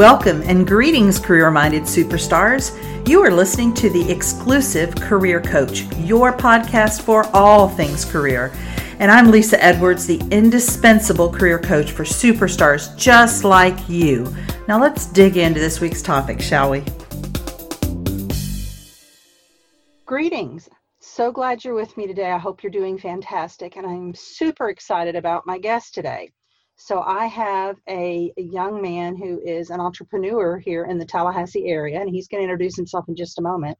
Welcome and greetings, career minded superstars. You are listening to the exclusive Career Coach, your podcast for all things career. And I'm Lesa Edwards, the indispensable career coach for superstars just like you. Now let's dig into this week's topic, shall we? Greetings. So glad you're with me today. I hope you're doing fantastic. And I'm super excited about my guest today. So I have a, a, young man who is an entrepreneur here in the Tallahassee area, and he's going to introduce himself in just a moment.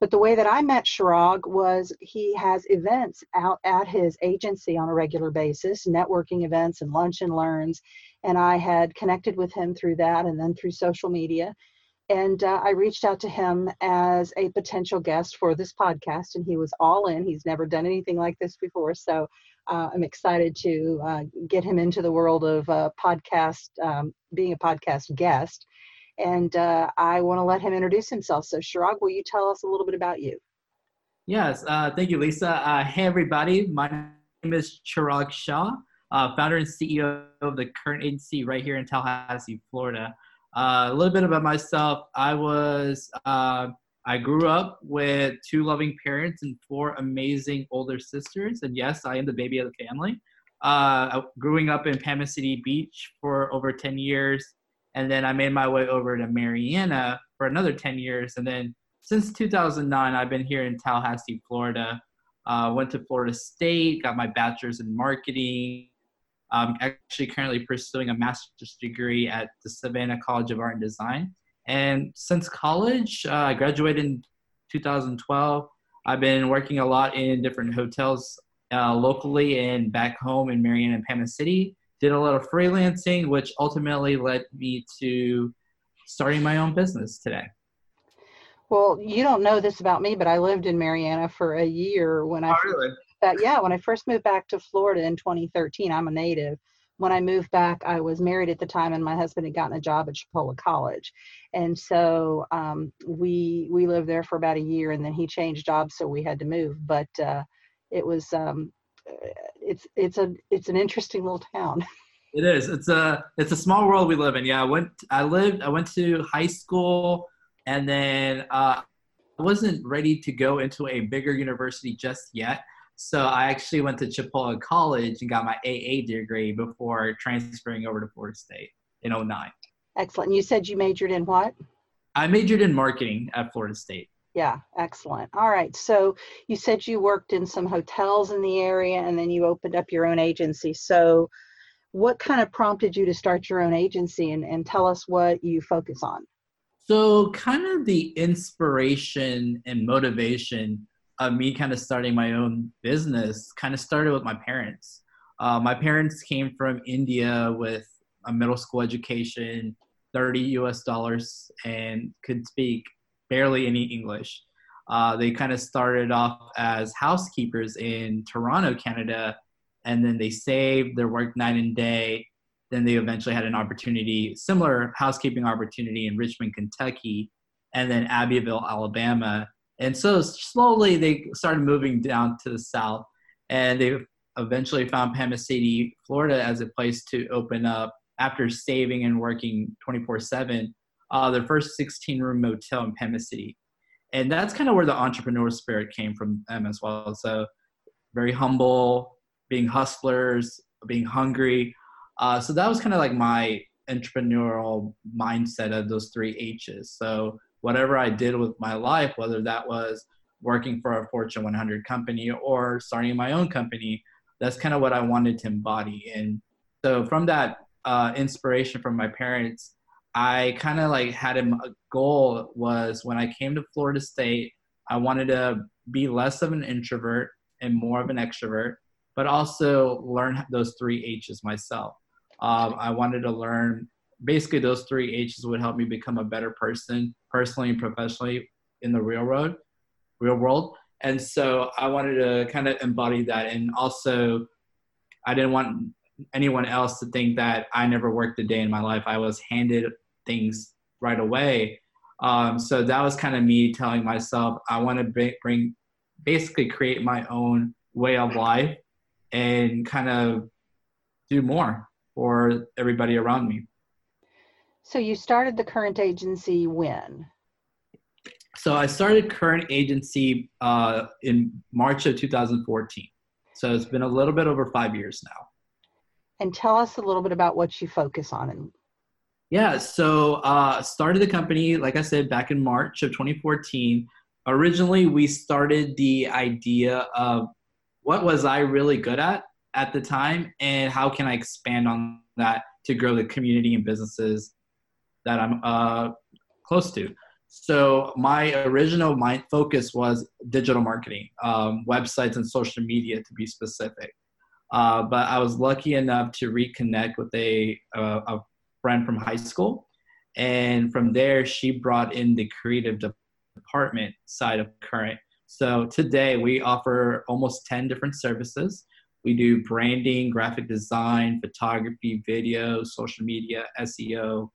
But the way that I met Chirag was he has events out at his agency on a regular basis, networking events and lunch and learns. And I had connected with him through that and then through social media. And uh, I reached out to him as a potential guest for this podcast, and he was all in. He's never done anything like this before. So uh, I'm excited to uh, get him into the world of uh, podcast, um, being a podcast guest. And uh, I want to let him introduce himself. So, Chirag, will you tell us a little bit about you? Yes, uh, thank you, Lesa. Uh, hey, everybody. My name is Chirag Shah, founder and CEO of the current agency right here in Tallahassee, Florida. a little bit about myself. I was I grew up with two loving parents and four amazing older sisters. And yes, I am the baby of the family. Uh, growing up in Panama City Beach for over 10 years. And then I made my way over to Marianna for another 10 years. And then since 2009, I've been here in Tallahassee, Florida. Uh, went to Florida State, got my bachelor's in marketing. I'm actually currently pursuing a master's degree at the Savannah College of Art and Design. And since college, uh, I graduated in 2012. I've been working a lot in different hotels uh, locally and back home in Marianna and Panama City. Did a lot of freelancing, which ultimately led me to starting my own business today. Well, you don't know this about me, but I lived in Marianna for a year when I oh, really? first, yeah when I first moved back to Florida in 2013. I'm a native, when I moved back, I was married at the time, and my husband had gotten a job at Chipola College, and so um, we we lived there for about a year, and then he changed jobs, so we had to move. But uh, it was um, it's it's a it's an interesting little town. It is. It's a it's a small world we live in. Yeah, I went I lived I went to high school, and then uh, I wasn't ready to go into a bigger university just yet. So I actually went to Chipola College and got my AA degree before transferring over to Florida State in 09. Excellent. You said you majored in what? I majored in marketing at Florida State. Yeah, excellent. All right. So you said you worked in some hotels in the area and then you opened up your own agency. So what kind of prompted you to start your own agency and, and tell us what you focus on? So, kind of the inspiration and motivation of me kind of starting my own business kind of started with my parents. Uh, my parents came from India with a middle school education, 30 US dollars, and could speak barely any English. Uh, they kind of started off as housekeepers in Toronto, Canada, and then they saved, their work night and day. Then they eventually had an opportunity, similar housekeeping opportunity in Richmond, Kentucky, and then Abbeville, Alabama and so slowly they started moving down to the south, and they eventually found Panama City, Florida, as a place to open up after saving and working 24 uh, 7, their first 16 room motel in Panama City. And that's kind of where the entrepreneurial spirit came from them as well. So, very humble, being hustlers, being hungry. Uh, so, that was kind of like my entrepreneurial mindset of those three H's. So, whatever I did with my life, whether that was working for a Fortune 100 company or starting my own company, that's kind of what I wanted to embody. And so from that uh, inspiration from my parents, I kind of like had a goal was when I came to Florida State, I wanted to be less of an introvert and more of an extrovert, but also learn those three H's myself. Um, I wanted to learn basically those three H's would help me become a better person personally and professionally in the real world, real world. And so I wanted to kind of embody that. And also, I didn't want anyone else to think that I never worked a day in my life. I was handed things right away. Um, so that was kind of me telling myself I want to bring, basically create my own way of life and kind of do more for everybody around me. So you started the current agency when? So I started current agency uh, in March of 2014. So it's been a little bit over five years now. And tell us a little bit about what you focus on. And yeah, so uh, started the company, like I said, back in March of 2014. Originally, we started the idea of what was I really good at at the time, and how can I expand on that to grow the community and businesses that I'm uh, close to. So my original my focus was digital marketing, um, websites and social media to be specific. Uh, but I was lucky enough to reconnect with a, a, a friend from high school, and from there she brought in the creative department side of Current. So today we offer almost ten different services. We do branding, graphic design, photography, video, social media, SEO,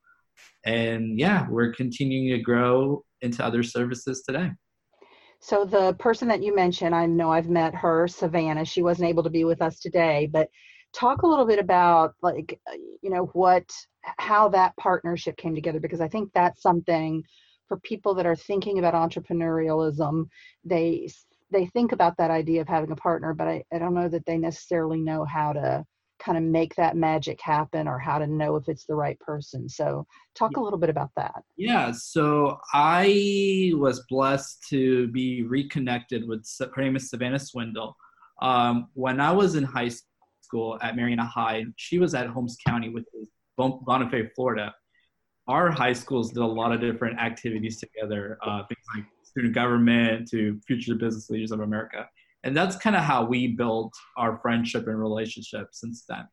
and yeah, we're continuing to grow into other services today. So the person that you mentioned, I know I've met her, Savannah. She wasn't able to be with us today, but talk a little bit about like uh, you know what how that partnership came together because I think that's something for people that are thinking about entrepreneurialism. They they think about that idea of having a partner, but I, I don't know that they necessarily know how to kind of make that magic happen or how to know if it's the right person. So, talk a little bit about that. Yeah, so I was blessed to be reconnected with her name is Savannah Swindle. Um, when I was in high school at Marianna High, she was at Holmes County, which is Bonifay, Florida. Our high schools did a lot of different activities together, uh, things like student government to future business leaders of America and that's kind of how we built our friendship and relationship since then.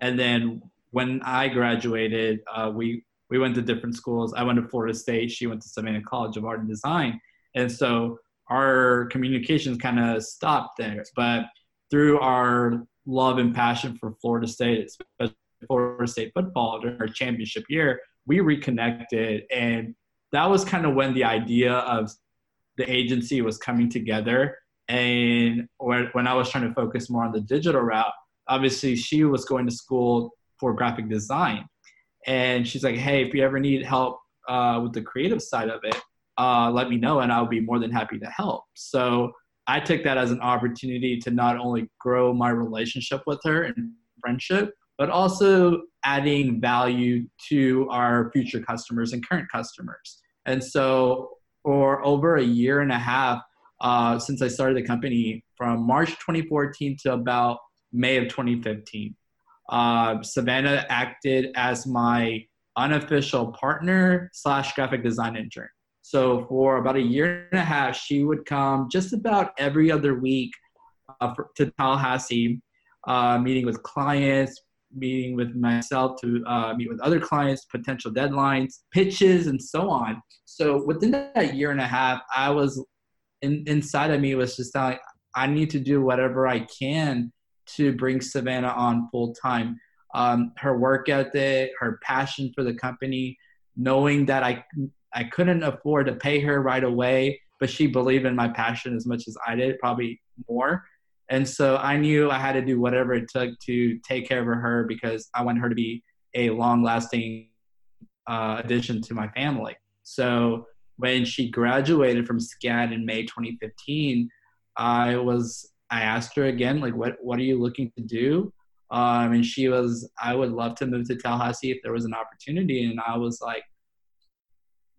And then when i graduated uh, we we went to different schools. I went to florida state. She went to savannah college of art and design. And so our communications kind of stopped there. But through our love and passion for florida state especially florida state football during our championship year we reconnected. And that was kind of when the idea of the agency was coming together and when I was trying to focus more on the digital route, obviously she was going to school for graphic design. And she's like, hey, if you ever need help uh, with the creative side of it, uh, let me know and I'll be more than happy to help. So I took that as an opportunity to not only grow my relationship with her and friendship, but also adding value to our future customers and current customers. And so for over a year and a half, uh, since I started the company from March 2014 to about May of 2015. Uh, Savannah acted as my unofficial partner slash graphic design intern. So for about a year and a half, she would come just about every other week uh, for, to Tallahassee, uh, meeting with clients, meeting with myself to uh, meet with other clients, potential deadlines, pitches, and so on. So within that year and a half, I was in, inside of me was just like I need to do whatever I can to bring Savannah on full time. Um, her work ethic, her passion for the company, knowing that I I couldn't afford to pay her right away, but she believed in my passion as much as I did, probably more. And so I knew I had to do whatever it took to take care of her because I want her to be a long lasting uh, addition to my family. So when she graduated from SCAD in May 2015, I was I asked her again, like, what what are you looking to do? Um, and she was, I would love to move to Tallahassee if there was an opportunity. And I was like,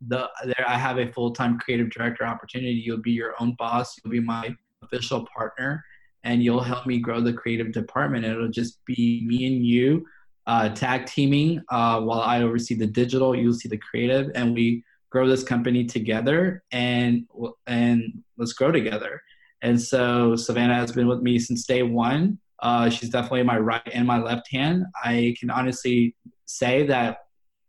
the there I have a full time creative director opportunity. You'll be your own boss. You'll be my official partner, and you'll help me grow the creative department. It'll just be me and you uh, tag teaming uh, while I oversee the digital. You'll see the creative, and we grow this company together and and let's grow together. And so Savannah has been with me since day one. Uh, she's definitely my right and my left hand. I can honestly say that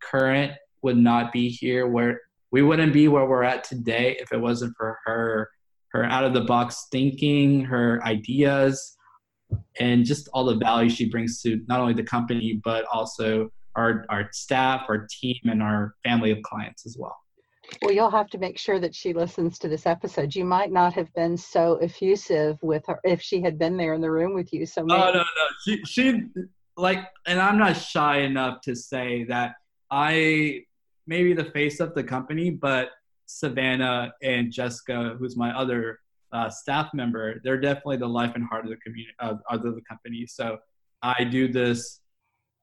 current would not be here where we wouldn't be where we're at today if it wasn't for her her out of the box thinking, her ideas, and just all the value she brings to not only the company but also our our staff, our team, and our family of clients as well. Well, you'll have to make sure that she listens to this episode. You might not have been so effusive with her if she had been there in the room with you. So maybe- oh no, no, she, she like, and I'm not shy enough to say that I maybe the face of the company, but Savannah and Jessica, who's my other uh, staff member, they're definitely the life and heart of the community of, of the company. So I do this.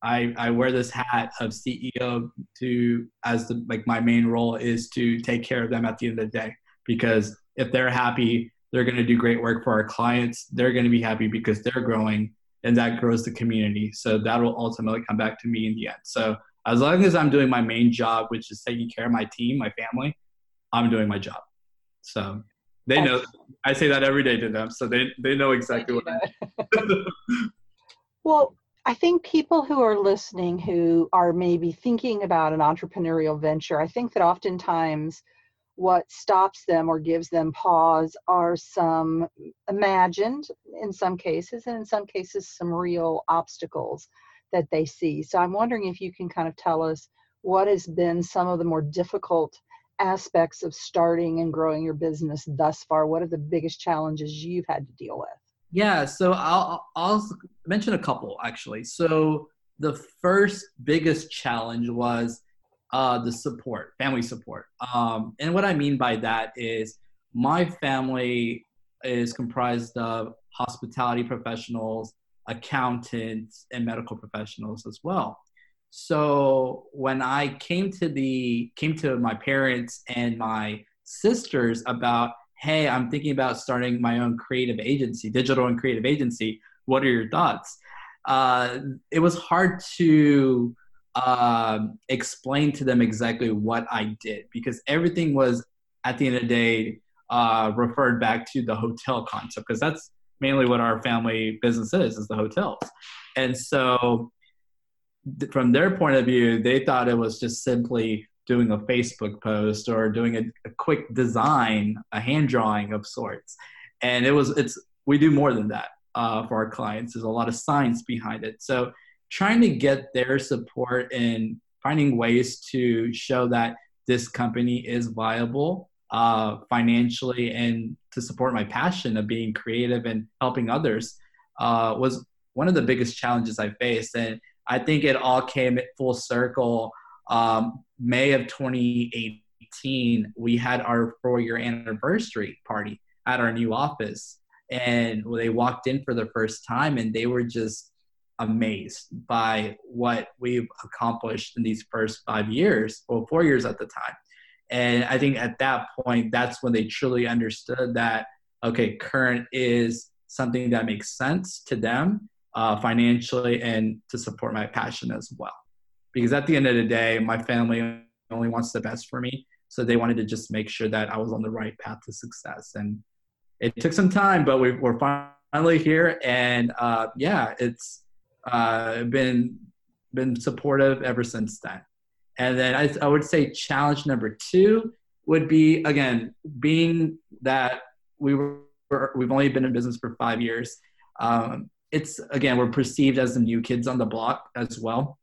I, I wear this hat of CEO to as the like my main role is to take care of them at the end of the day because if they're happy, they're going to do great work for our clients. They're going to be happy because they're growing and that grows the community. So that will ultimately come back to me in the end. So as long as I'm doing my main job, which is taking care of my team, my family, I'm doing my job. So they know I say that every day to them. So they, they know exactly what I'm Well, I think people who are listening who are maybe thinking about an entrepreneurial venture, I think that oftentimes what stops them or gives them pause are some imagined in some cases and in some cases some real obstacles that they see. So i'm wondering if you can kind of tell us what has been some of the more difficult aspects of starting and growing your business thus far. What are the biggest challenges you've had to deal with yeah so i'll i'll mention a couple actually so the first biggest challenge was uh, the support, family support. Um, and what I mean by that is my family is comprised of hospitality professionals, accountants, and medical professionals as well. So when I came to the came to my parents and my sisters about, hey, I'm thinking about starting my own creative agency, digital and creative agency. What are your thoughts? Uh, it was hard to um, explain to them exactly what I did because everything was at the end of the day uh, referred back to the hotel concept because that's mainly what our family business is is the hotels and so th- from their point of view they thought it was just simply doing a facebook post or doing a, a quick design a hand drawing of sorts and it was it's we do more than that uh, for our clients there's a lot of science behind it so trying to get their support and finding ways to show that this company is viable uh, financially and to support my passion of being creative and helping others uh, was one of the biggest challenges I faced. And I think it all came full circle. Um, May of 2018, we had our four year anniversary party at our new office. And they walked in for the first time and they were just amazed by what we've accomplished in these first five years, or four years at the time. And I think at that point, that's when they truly understood that, okay, current is something that makes sense to them uh, financially and to support my passion as well. Because at the end of the day, my family only wants the best for me. So they wanted to just make sure that I was on the right path to success. And it took some time, but we, are finally here. And uh, yeah, it's, uh, been been supportive ever since then. And then I, I would say challenge number two would be again being that we were we've only been in business for five years. Um, it's again we're perceived as the new kids on the block as well.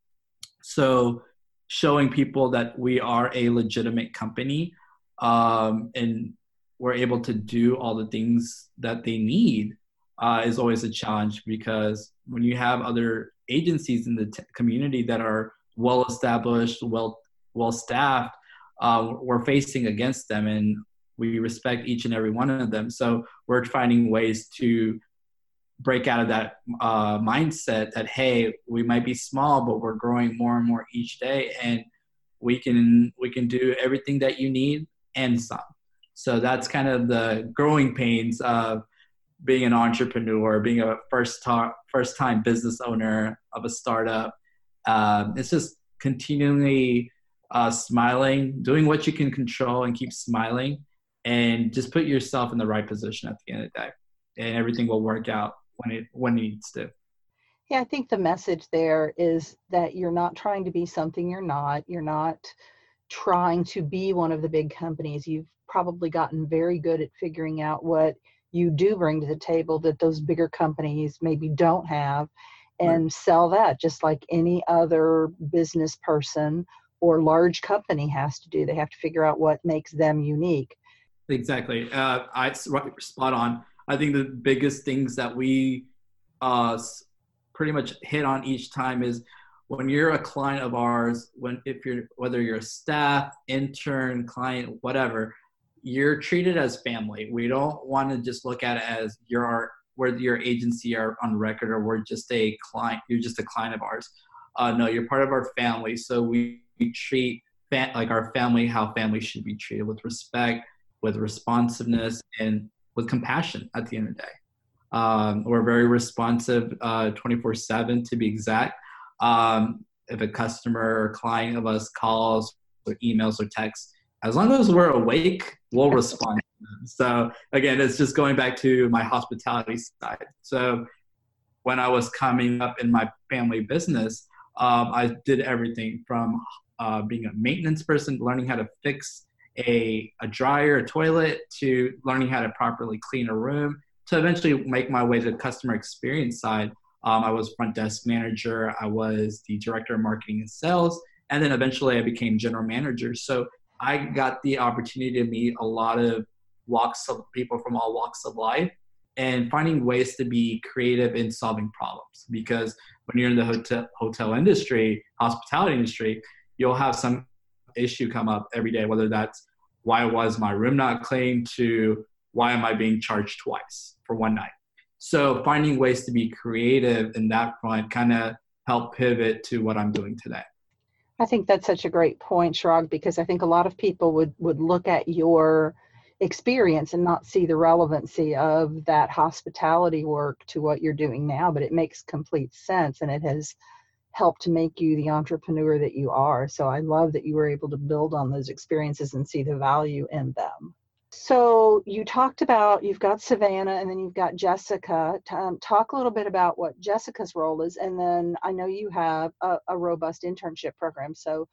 So showing people that we are a legitimate company um, and we're able to do all the things that they need uh, is always a challenge because when you have other agencies in the t- community that are well established, well well staffed, uh, we're facing against them, and we respect each and every one of them. So we're finding ways to break out of that uh, mindset that hey, we might be small, but we're growing more and more each day, and we can we can do everything that you need and some. So that's kind of the growing pains of being an entrepreneur, being a first time first time business owner of a startup. Um, it's just continually uh, smiling, doing what you can control, and keep smiling, and just put yourself in the right position at the end of the day, and everything will work out when it when it needs to. Yeah, I think the message there is that you're not trying to be something you're not. You're not trying to be one of the big companies. You've probably gotten very good at figuring out what you do bring to the table that those bigger companies maybe don't have and right. sell that just like any other business person or large company has to do they have to figure out what makes them unique exactly uh, i spot on i think the biggest things that we uh, pretty much hit on each time is when you're a client of ours, when if you're whether you're a staff, intern, client, whatever, you're treated as family. We don't want to just look at it as you're our your agency are on record or we're just a client. You're just a client of ours. Uh, no, you're part of our family. So we, we treat fa- like our family how family should be treated with respect, with responsiveness, and with compassion. At the end of the day, um, we're very responsive, uh, 24 seven to be exact. Um, if a customer or client of us calls or emails or texts, as long as we're awake, we'll respond. so again, it's just going back to my hospitality side. So when I was coming up in my family business, um, I did everything from uh, being a maintenance person, learning how to fix a, a dryer, a toilet, to learning how to properly clean a room, to eventually make my way to the customer experience side. Um, I was front desk manager, I was the director of marketing and sales, and then eventually I became general manager. So I got the opportunity to meet a lot of walks of people from all walks of life and finding ways to be creative in solving problems because when you're in the hotel hotel industry hospitality industry you'll have some issue come up every day whether that's why was my room not clean to why am i being charged twice for one night so finding ways to be creative in that front kind of help pivot to what i'm doing today I think that's such a great point, Chirag, because I think a lot of people would would look at your experience and not see the relevancy of that hospitality work to what you're doing now. But it makes complete sense, and it has helped to make you the entrepreneur that you are. So I love that you were able to build on those experiences and see the value in them. So you talked about you've got Savannah and then you've got Jessica. Um, talk a little bit about what Jessica's role is, and then I know you have a, a, robust internship program. So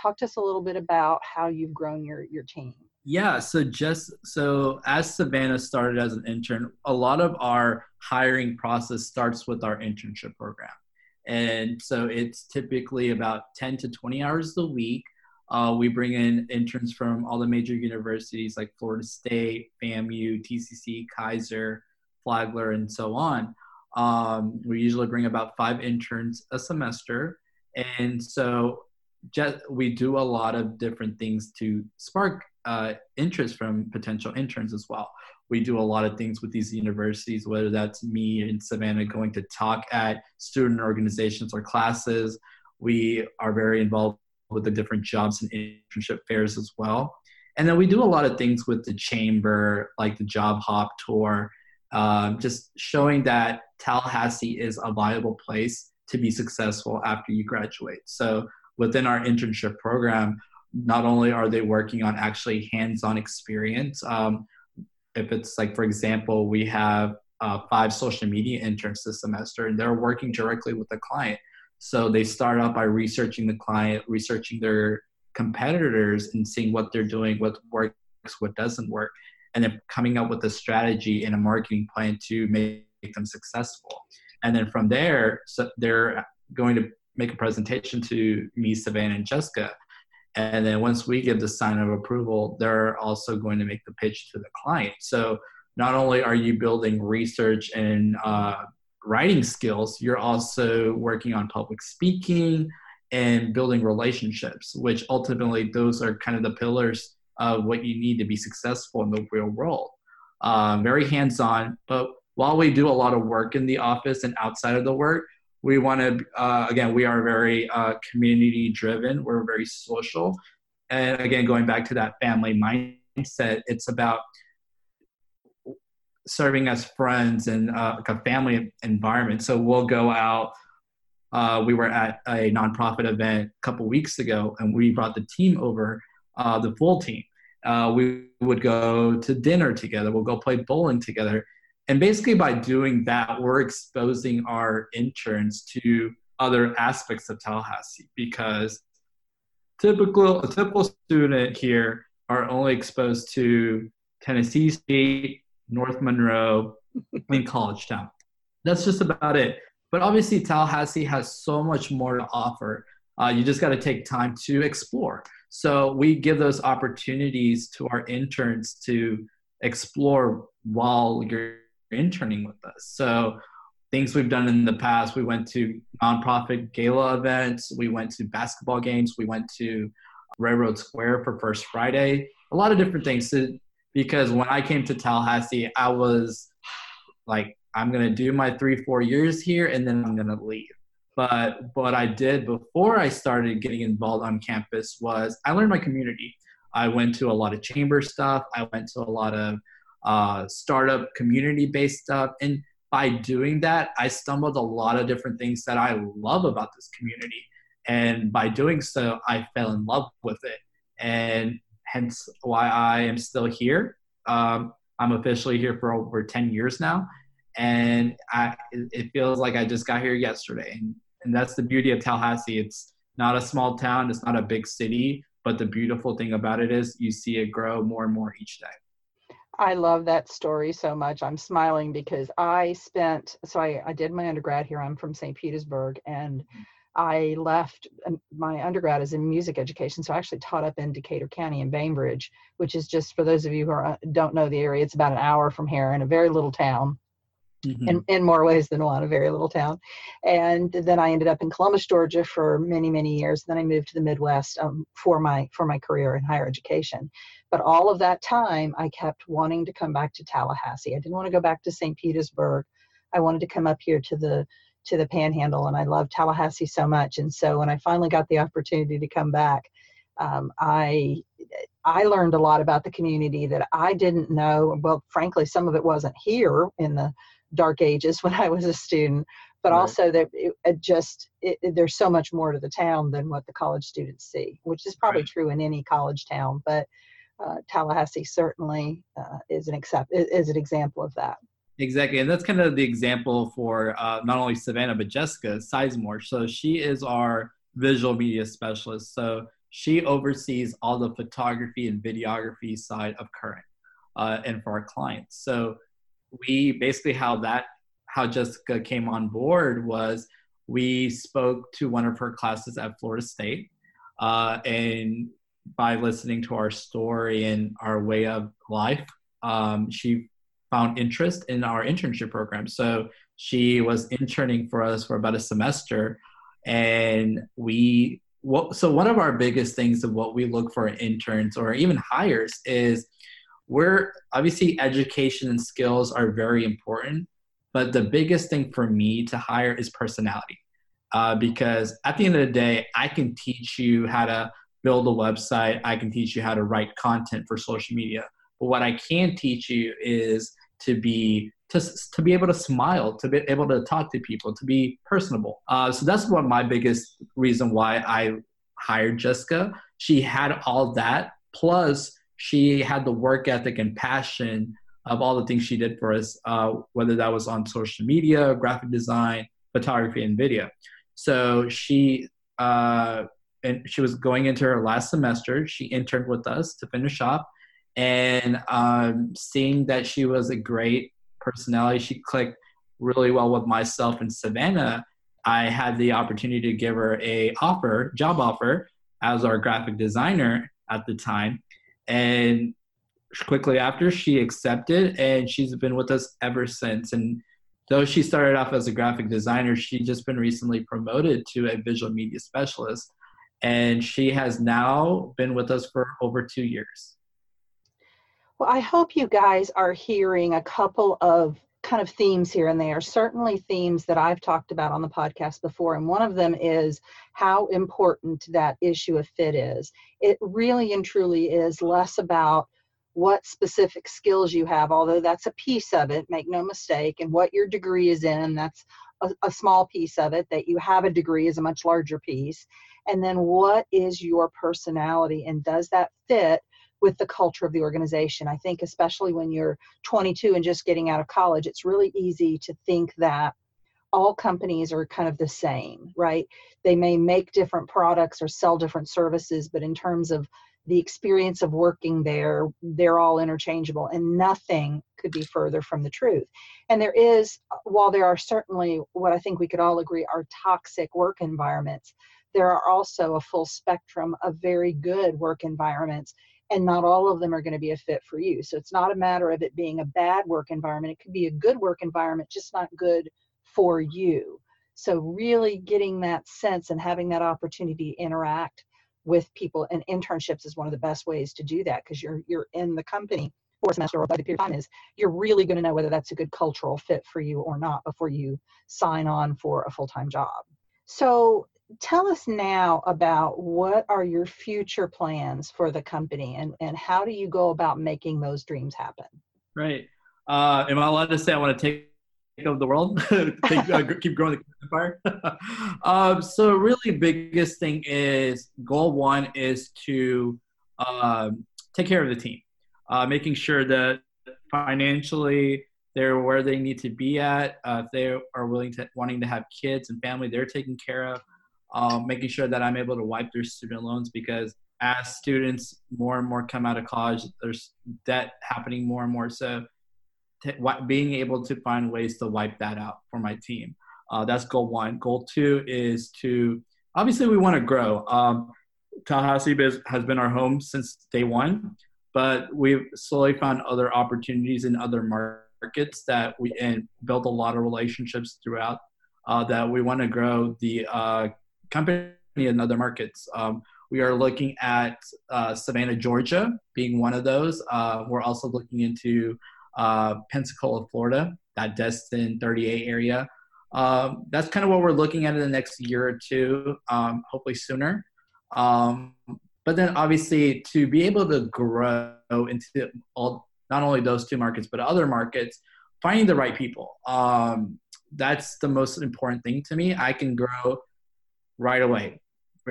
talk to us a little bit about how you've grown your your team. Yeah, so just so as Savannah started as an intern, a lot of our hiring process starts with our internship program, and so it's typically about ten to twenty hours a week uh, we bring in interns from all the major universities like Florida State, FAMU, TCC, Keiser, Flagler, and so on. Um, we usually bring about five interns a semester. And so just, we do a lot of different things to spark uh, interest from potential interns as well. We do a lot of things with these universities, whether that's me and Savannah going to talk at student organizations or classes. We are very involved with the different jobs and internship fairs as well. And then we do a lot of things with the chamber, like the job hop tour, um, just showing that Tallahassee is a viable place to be successful after you graduate. So within our internship program, not only are they working on actually hands-on experience, um, if it's like, for example, we have uh, five social media interns this semester, and they're working directly with the client so they start out by researching the client, researching their competitors, and seeing what they're doing, what works, what doesn't work, and then coming up with a strategy and a marketing plan to make them successful. And then from there, so they're going to make a presentation to me, Savannah, and Jessica. And then once we give the sign of approval, they're also going to make the pitch to the client. So not only are you building research and uh, writing skills, you're also working on public speaking and building relationships, which ultimately those are kind of the pillars of what you need to be successful in the real world. Um, very hands on, but while we do a lot of work in the office and outside of the work, we want to, uh, again, we are very uh, community driven, we're very social. And again, going back to that family mindset, it's about serving as friends and uh, like a family environment. So we'll go out. Uh, we were at a nonprofit event a couple weeks ago, and we brought the team over, uh, the full team. Uh, we would go to dinner together. We'll go play bowling together, and basically by doing that, we're exposing our interns to other aspects of Tallahassee because typical a typical student here are only exposed to Tennessee Street, North Monroe, and College Town. That's just about it. But obviously, Tallahassee has so much more to offer. Uh, you just got to take time to explore. So we give those opportunities to our interns to explore while you're interning with us. So things we've done in the past. We went to nonprofit gala events. We went to basketball games. We went to Railroad Square for First Friday. A lot of different things. Because when I came to Tallahassee, I was like, I'm gonna do my three, four years here, and then I'm gonna leave. But what I did before I started getting involved on campus was I learned my community. I went to a lot of chamber stuff. I went to a lot of uh, startup community based stuff, and by doing that, I stumbled a lot of different things that I love about this community. And by doing so, I fell in love with it. And hence why I am still here. Um, I'm officially here for over 10 years now. And I, it feels like I just got here yesterday. And, and that's the beauty of Tallahassee. It's not a small town, it's not a big city, but the beautiful thing about it is you see it grow more and more each day. I love that story so much. I'm smiling because I spent, so I, I did my undergrad here. I'm from St. Petersburg and I left um, my undergrad is in music education. So I actually taught up in Decatur County in Bainbridge, which is just for those of you who are, uh, don't know the area, it's about an hour from here in a very little town mm-hmm. in, in more ways than one, a very little town. And then I ended up in Columbus, Georgia for many, many years. Then I moved to the Midwest um, for my for my career in higher education. But all of that time, I kept wanting to come back to Tallahassee. I didn't want to go back to St. Petersburg. I wanted to come up here to the to the Panhandle, and I love Tallahassee so much. And so when I finally got the opportunity to come back, um, I I learned a lot about the community that I didn't know. Well, frankly, some of it wasn't here in the dark ages when I was a student, but right. also that it, it just it, there's so much more to the town than what the college students see, which is probably right. true in any college town. But uh, Tallahassee certainly uh, is an accept is an example of that. Exactly, and that's kind of the example for uh, not only Savannah but Jessica Sizemore. So she is our visual media specialist. So she oversees all the photography and videography side of Current, uh, and for our clients. So we basically how that how Jessica came on board was we spoke to one of her classes at Florida State, uh, and by listening to our story and our way of life, um, she found interest in our internship program. So she was interning for us for about a semester, and we what so one of our biggest things of what we look for in interns or even hires is we're obviously education and skills are very important, but the biggest thing for me to hire is personality. Uh, because at the end of the day, I can teach you how to build a website, I can teach you how to write content for social media. But what I can teach you is to be to, to be able to smile, to be able to talk to people, to be personable. Uh, so that's what my biggest reason why I hired Jessica. She had all that plus she had the work ethic and passion of all the things she did for us, uh, whether that was on social media, graphic design, photography, and video. So she uh, and she was going into her last semester. She interned with us to finish up, and um, seeing that she was a great personality, she clicked really well with myself and Savannah. I had the opportunity to give her a offer, job offer, as our graphic designer at the time and quickly after she accepted and she's been with us ever since and though she started off as a graphic designer she's just been recently promoted to a visual media specialist and she has now been with us for over two years. Well i hope you guys are hearing a couple of kind of themes here and there certainly themes that i've talked about on the podcast before and one of them is how important that issue of fit is. It really and truly is less about what specific skills you have although that's a piece of it make no mistake and what your degree is in that's a, a small piece of it that you have a degree is a much larger piece and then what is your personality and does that fit with the culture of the organization. I think, especially when you're 22 and just getting out of college, it's really easy to think that all companies are kind of the same, right? They may make different products or sell different services, but in terms of the experience of working there, they're all interchangeable, and nothing could be further from the truth. And there is, while there are certainly what I think we could all agree are toxic work environments, there are also a full spectrum of very good work environments and not all of them are going to be a fit for you. So it's not a matter of it being a bad work environment. It could be a good work environment, just not good for you. So really getting that sense and having that opportunity to interact with people and internships is one of the best ways to do that because you're you're in the company for a semester or a period of time is you're really going to know whether that's a good cultural fit for you or not before you sign on for a full-time job. So tell us now about what are your future plans for the company and, and how do you go about making those dreams happen? Right. Uh, am I allowed to say I want to take of the world, take, uh, keep growing the empire. um, so really, biggest thing is goal one is to um, take care of the team, uh, making sure that financially they're where they need to be at. Uh, if they are willing to wanting to have kids and family, they're taken care of. Um, making sure that I'm able to wipe their student loans because as students more and more come out of college, there's debt happening more and more. So t- being able to find ways to wipe that out for my team. Uh, that's goal one. Goal two is to obviously we want to grow. Um, Tallahassee has been our home since day one, but we've slowly found other opportunities in other markets that we and built a lot of relationships throughout uh, that we want to grow the uh, company in other markets. Um, we are looking at uh, Savannah, Georgia, being one of those. Uh, we're also looking into uh, Pensacola, Florida, that Destin 30A area. Um, that's kind of what we're looking at in the next year or two, um, hopefully sooner. Um, but then obviously to be able to grow into all, not only those two markets, but other markets, finding the right people. Um, that's the most important thing to me. I can grow right away,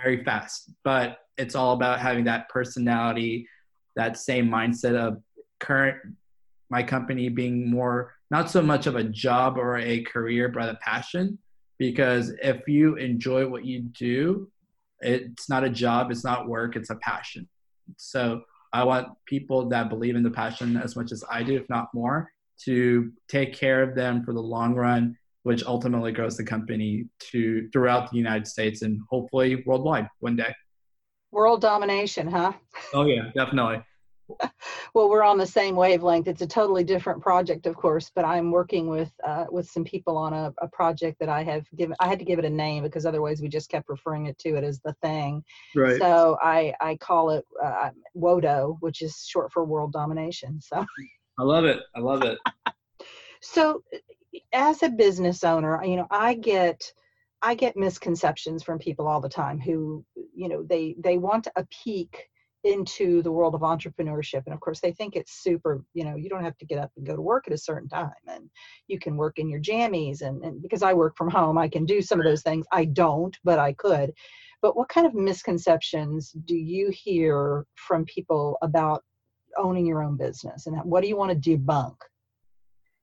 very fast, but it's all about having that personality, that same mindset of current my company being more not so much of a job or a career but a passion. Because if you enjoy what you do it's not a job it's not work it's a passion. So i want people that believe in the passion as much as i do if not more to take care of them for the long run which ultimately grows the company to throughout the united states and hopefully worldwide one day. World domination huh? Oh yeah definitely well, we're on the same wavelength. It's a totally different project, of course, but I'm working with uh, with some people on a, a, project that I have given. I had to give it a name because otherwise we just kept referring it to it as the thing. Right. So I I call it uh, WODO, which is short for World Domination. So. I love it. I love it. so, as a business owner, you know, I get. I get misconceptions from people all the time who, you know, they they want a peek into the world of entrepreneurship and of course they think it's super you know you don't have to get up and go to work at a certain time and you can work in your jammies and, and because i work from home i can do some of those things. I don't but i could. But what kind of misconceptions do you hear from people about owning your own business and what do you want to debunk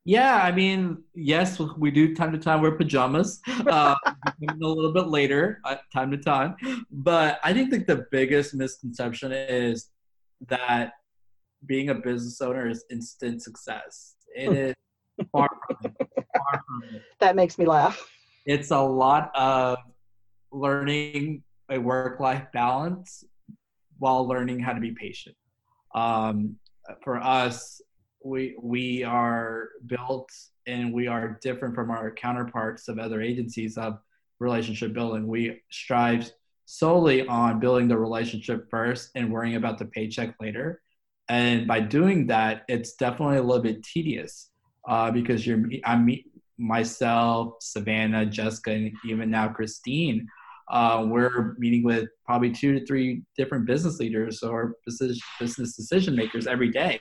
yeah, I mean, yes, we do time to time wear pajamas. Uh, a little bit later, uh, time to time. But I think that the biggest misconception is that being a business owner is instant success. It is far from it. Far from it. That makes me laugh. It's a lot of learning a work-life balance while learning how to be patient. Um, for us, we we are built and we are different from our counterparts of other agencies of relationship building. We strive solely on building the relationship first and worrying about the paycheck later. And by doing that, it's definitely a little bit tedious uh, because you're I meet myself, Savannah, Jessica, and even now Christine. Uh, we're meeting with probably two to three different business leaders or business, business decision makers every day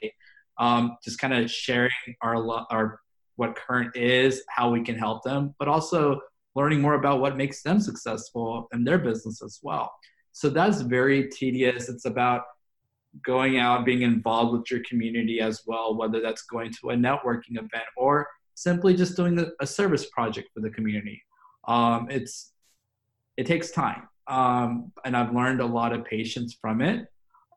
um, just kind of sharing our our what current is, how we can help them, but also learning more about what makes them successful in their business as well. So that's very tedious. It's about going out, being involved with your community as well, whether that's going to a networking event or simply just doing a service project for the community. Um, it's it takes time, um, and I've learned a lot of patience from it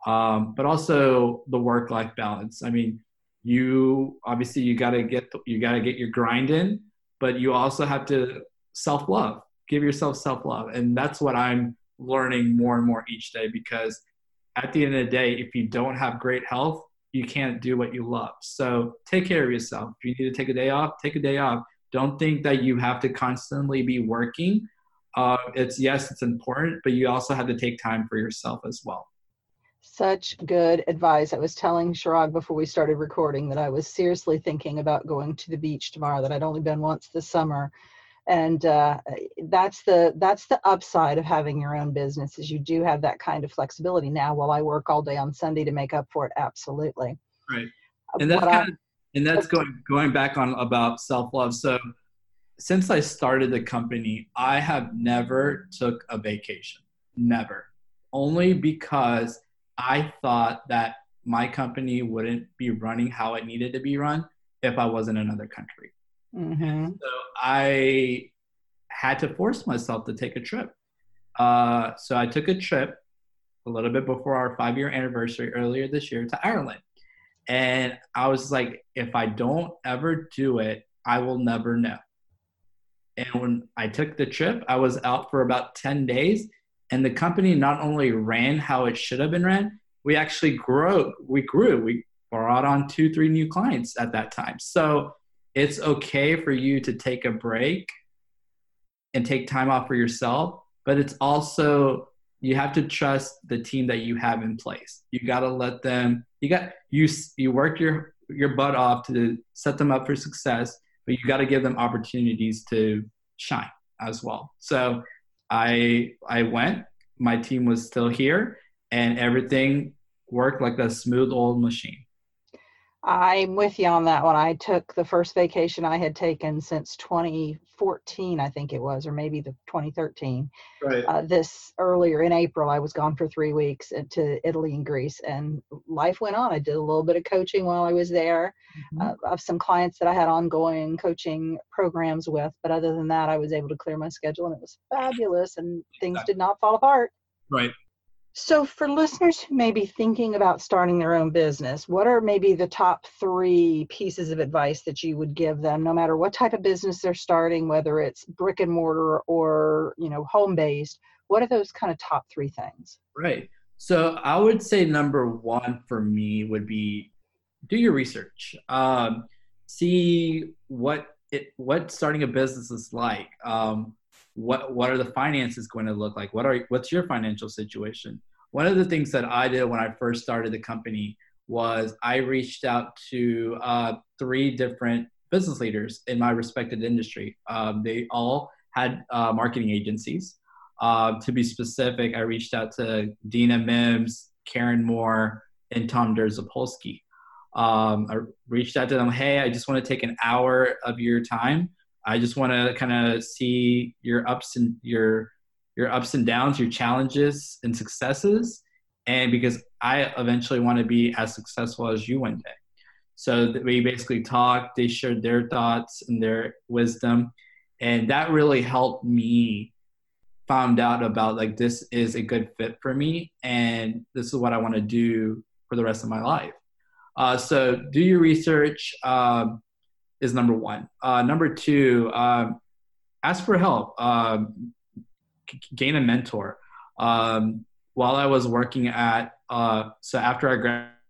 um, but also the work life balance. I mean, you obviously you got to get you got to get your grind in, but you also have to self love. Give yourself self love, and that's what I'm learning more and more each day because at the end of the day, if you don't have great health, you can't do what you love. So take care of yourself. If you need to take a day off, take a day off. Don't think that you have to constantly be working. Uh, it's yes, it's important, but you also have to take time for yourself as well. Such good advice. I was telling Chirag before we started recording that I was seriously thinking about going to the beach tomorrow. That I'd only been once this summer, and uh, that's the that's the upside of having your own business is you do have that kind of flexibility now while i work all day on sunday to make up for it. Absolutely. Right. Uh, and that's kind of, and that's going going back on about self-love. So since i started the company i have never took a vacation. Never. Only because i thought that my company wouldn't be running how it needed to be run if i was in another country Mm-hmm. So I had to force myself to take a trip. Uh, so I took a trip a little bit before our five year anniversary earlier this year to Ireland. And I was like, if I don't ever do it, I will never know. And when I took the trip, I was out for about 10 days. And the company not only ran how it should have been ran, we actually grew. We grew. We brought on two, three new clients at that time. So it's okay for you to take a break and take time off for yourself, but it's also you have to trust the team that you have in place. You got to let them you got you you work your your butt off to set them up for success, but you got to give them opportunities to shine as well. So I I went, my team was still here and everything worked like a smooth old machine. I'm with you on that one. I took the first vacation I had taken since 2014, I think it was, or maybe the 2013. Right. Uh, this earlier in April, I was gone for three weeks to Italy and Greece, and life went on. I did a little bit of coaching while I was there mm-hmm. uh, of some clients that I had ongoing coaching programs with. But other than that, I was able to clear my schedule, and it was fabulous, and things did not fall apart. Right. So, for listeners who may be thinking about starting their own business, what are maybe the top three pieces of advice that you would give them, no matter what type of business they're starting, whether it's brick and mortar or you know home based? What are those kind of top three things? Right. So, I would say number one for me would be do your research. Um, see what it what starting a business is like. Um, what what are the finances going to look like? What are what's your financial situation? One of the things that I did when I first started the company was I reached out to uh, three different business leaders in my respected industry. Um, they all had uh, marketing agencies. Uh, to be specific, I reached out to Dina Mims, Karen Moore, and Tom Derzapolsky. Um, I reached out to them, hey, I just want to take an hour of your time. I just want to kind of see your ups and your your ups and downs, your challenges and successes, and because I eventually want to be as successful as you one day. So we basically talked, they shared their thoughts and their wisdom, and that really helped me found out about like this is a good fit for me and this is what I want to do for the rest of my life. Uh, so do your research um, is number one. Uh, number two, um, ask for help. Um, gain a mentor. Um, while I was working at, uh, so after I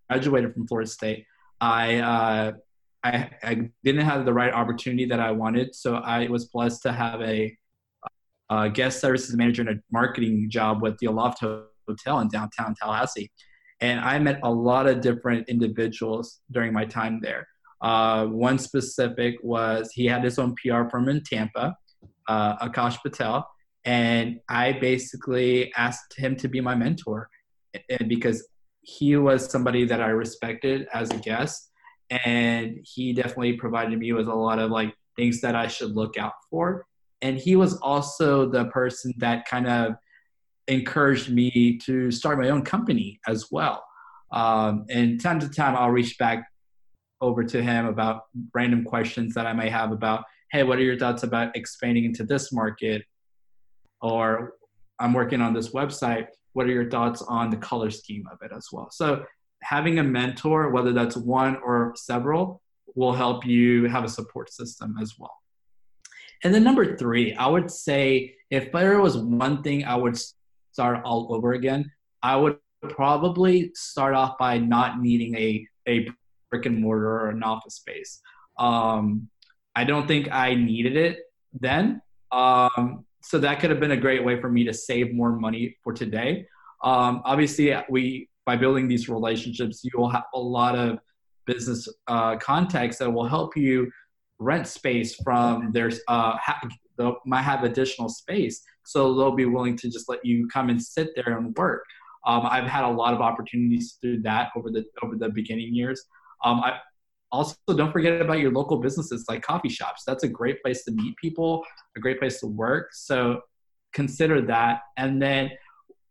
graduated from Florida State, I, uh, I, I didn't have the right opportunity that I wanted. So I was blessed to have a, a guest services manager and a marketing job with the Aloft Hotel in downtown Tallahassee. And I met a lot of different individuals during my time there. Uh, one specific was he had his own PR firm in Tampa, uh, Akash Patel, and I basically asked him to be my mentor and because he was somebody that I respected as a guest and he definitely provided me with a lot of like things that I should look out for. And he was also the person that kind of encouraged me to start my own company as well. Um, and time to time I'll reach back over to him about random questions that I may have about hey what are your thoughts about expanding into this market or I'm working on this website. What are your thoughts on the color scheme of it as well? So having a mentor, whether that's one or several, will help you have a support system as well. And then number three, I would say if there was one thing I would start all over again, I would probably start off by not needing a, a brick and mortar or an office space. Um, I don't think I needed it then. Um, so that could have been a great way for me to save more money for today. Um, obviously, we by building these relationships, you will have a lot of business uh, contacts that will help you rent space from their uh, ha- might have additional space, so they'll be willing to just let you come and sit there and work. Um, I've had a lot of opportunities through that over the over the beginning years. Um, I also don't forget about your local businesses like coffee shops. That's a great place to meet people, a great place to work. So consider that. And then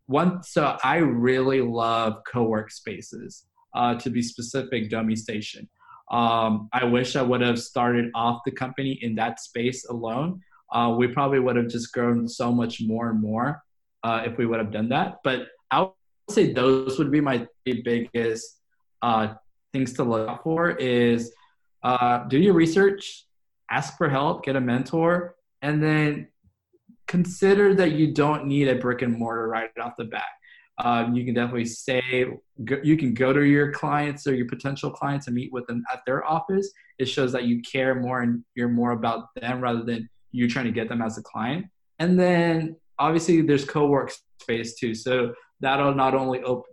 one, so I really love co-work spaces. Uh, to be specific, Domi Station. Um, I wish I would have started off the company in that space alone. Uh, we probably would have just grown so much more and more uh, if we would have done that. But I would say those would be my biggest uh, things to look out for is uh, do your research, ask for help, get a mentor, and then consider that you don't need a brick and mortar right off the bat. Um, you can definitely say you can go to your clients or your potential clients and meet with them at their office. It shows that you care more and you're more about them rather than you trying to get them as a client. And then obviously there's co-work space too. So that'll not only op-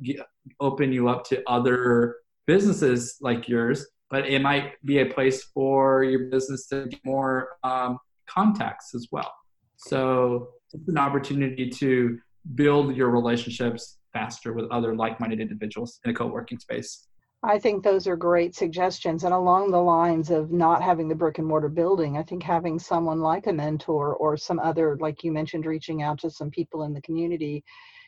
open you up to other businesses like yours, but it might be a place for your business to get more um, contacts as well. So it's an opportunity to build your relationships faster with other like-minded individuals in a co-working space. I think those are great suggestions. And along the lines of not having the brick and mortar building, I think having someone like a mentor or some other, like you mentioned, reaching out to some people in the community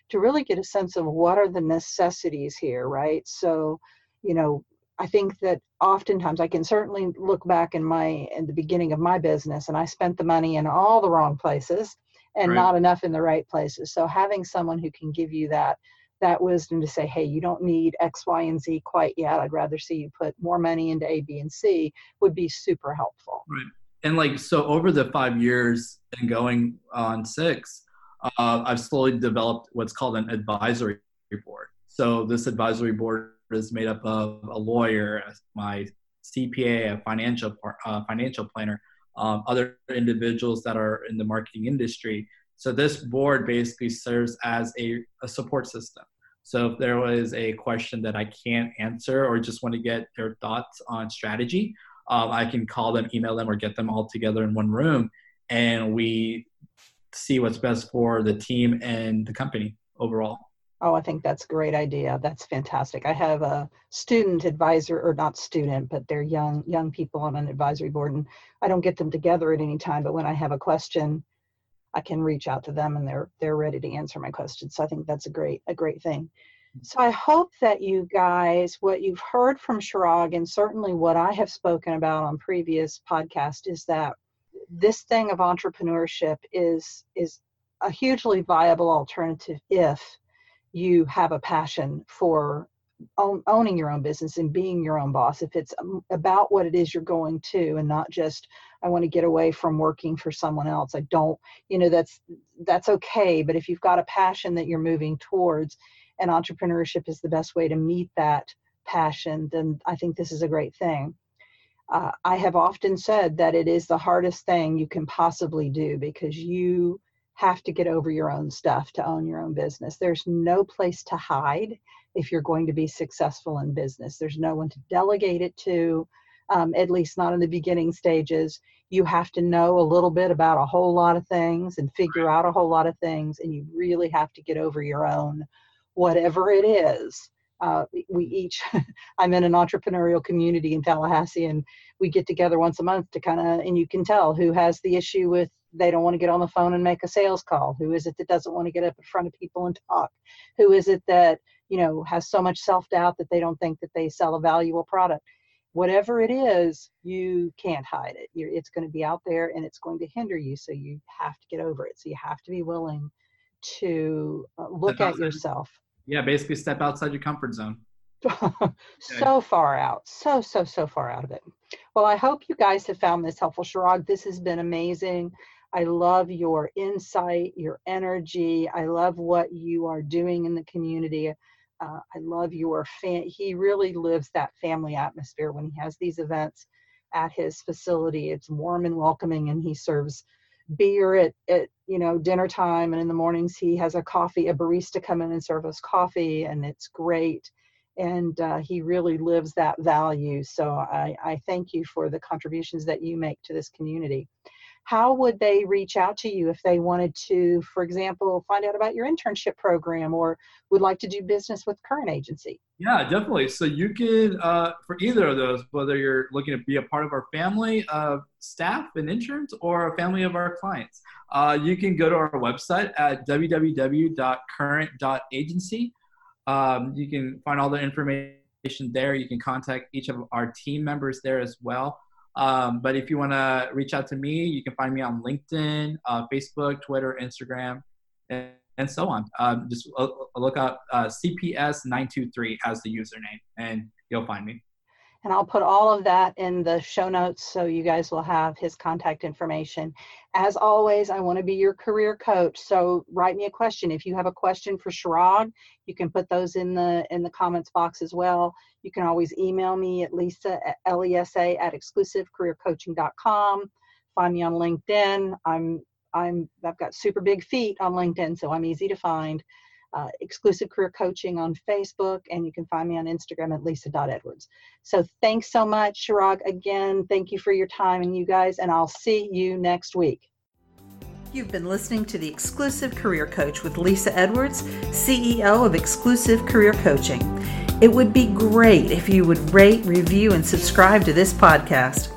to really get a sense of what are the necessities here, right? So, you know, I think that oftentimes I can certainly look back in my in the beginning of my business and I spent the money in all the wrong places and right. not enough in the right places. So having someone who can give you that that wisdom to say, hey, you don't need X, Y, and Z quite yet. I'd rather see you put more money into A, B, and C would be super helpful. Right. And like so over the five years and going on six, uh, I've slowly developed what's called an advisory board. So this advisory board is made up of a lawyer, my CPA, a financial uh, financial planner, um, other individuals that are in the marketing industry. So this board basically serves as a, a support system. So if there was a question that I can't answer or just want to get their thoughts on strategy, um, I can call them, email them, or get them all together in one room, and we see what's best for the team and the company overall. Oh, I think that's a great idea. That's fantastic. I have a student advisor, or not student, but they're young young people on an advisory board, and I don't get them together at any time. But when I have a question, I can reach out to them, and they're they're ready to answer my questions. So I think that's a great a great thing. So I hope that you guys, what you've heard from Chirag, and certainly what I have spoken about on previous podcasts, is that this thing of entrepreneurship is is a hugely viable alternative if you have a passion for own, owning your own business and being your own boss. If it's um, about what it is you're going to and not just i want to get away from working for someone else i don't you know that's that's okay. But if you've got a passion that you're moving towards and entrepreneurship is the best way to meet that passion then i think this is a great thing. Uh, i have often said that it is the hardest thing you can possibly do because you have to get over your own stuff to own your own business. There's no place to hide if you're going to be successful in business. There's no one to delegate it to, um, at least not in the beginning stages. You have to know a little bit about a whole lot of things and figure out a whole lot of things, and you really have to get over your own, whatever it is. Uh, we each, I'm in an entrepreneurial community in Tallahassee, and we get together once a month to kind of, and you can tell who has the issue with they don't want to get on the phone and make a sales call? Who is it that doesn't want to get up in front of people and talk? Who is it that, you know, has so much self doubt that they don't think that they sell a valuable product? Whatever it is, you can't hide it. You're, it's going to be out there and it's going to hinder you. So you have to get over it. So you have to be willing to uh, look at yourself. Yeah, basically step outside your comfort zone. so far out, so, so, so far out of it. Well, I hope you guys have found this helpful. Chirag, this has been amazing. I love your insight, your energy. I love what you are doing in the community. Uh, I love your fan. He really lives that family atmosphere when he has these events. at his facility. It's warm and welcoming, and he serves beer at, at you know dinner time and in the mornings he has a coffee a barista come in and serve us coffee and it's great. And uh, he really lives that value. So I, I thank you for the contributions that you make to this community how would they reach out to you if they wanted to, for example, find out about your internship program or would like to do business with current agency? Yeah, definitely. So you can, uh, for either of those, whether you're looking to be a part of our family of staff and interns or a family of our clients, uh, you can go to our website at www.current.agency. Um, you can find all the information there. You can contact each of our team members there as well. Um, but if you want to reach out to me, you can find me on LinkedIn, uh, Facebook, Twitter, Instagram, and, and so on. Um, just look up uh, CPS923 as the username, and you'll find me. And I'll put all of that in the show notes so you guys will have his contact information. As always, I want to be your career coach. So write me a question. If you have a question for Chirag, you can put those in the in the comments box as well. You can always email me at lisa at lesa at exclusivecareercoaching.com. Find me on LinkedIn. I'm I'm I've got super big feet on LinkedIn, so I'm easy to find uh, exclusive career coaching on Facebook, and you can find me on Instagram at lisa.edwards. So thanks so much, Chirag. Again, thank you for your time and you guys, and I'll see you next week. You've been listening to the Exclusive Career Coach with Lesa Edwards, CEO of Exclusive Career Coaching. It would be great if you would rate, review, and subscribe to this podcast.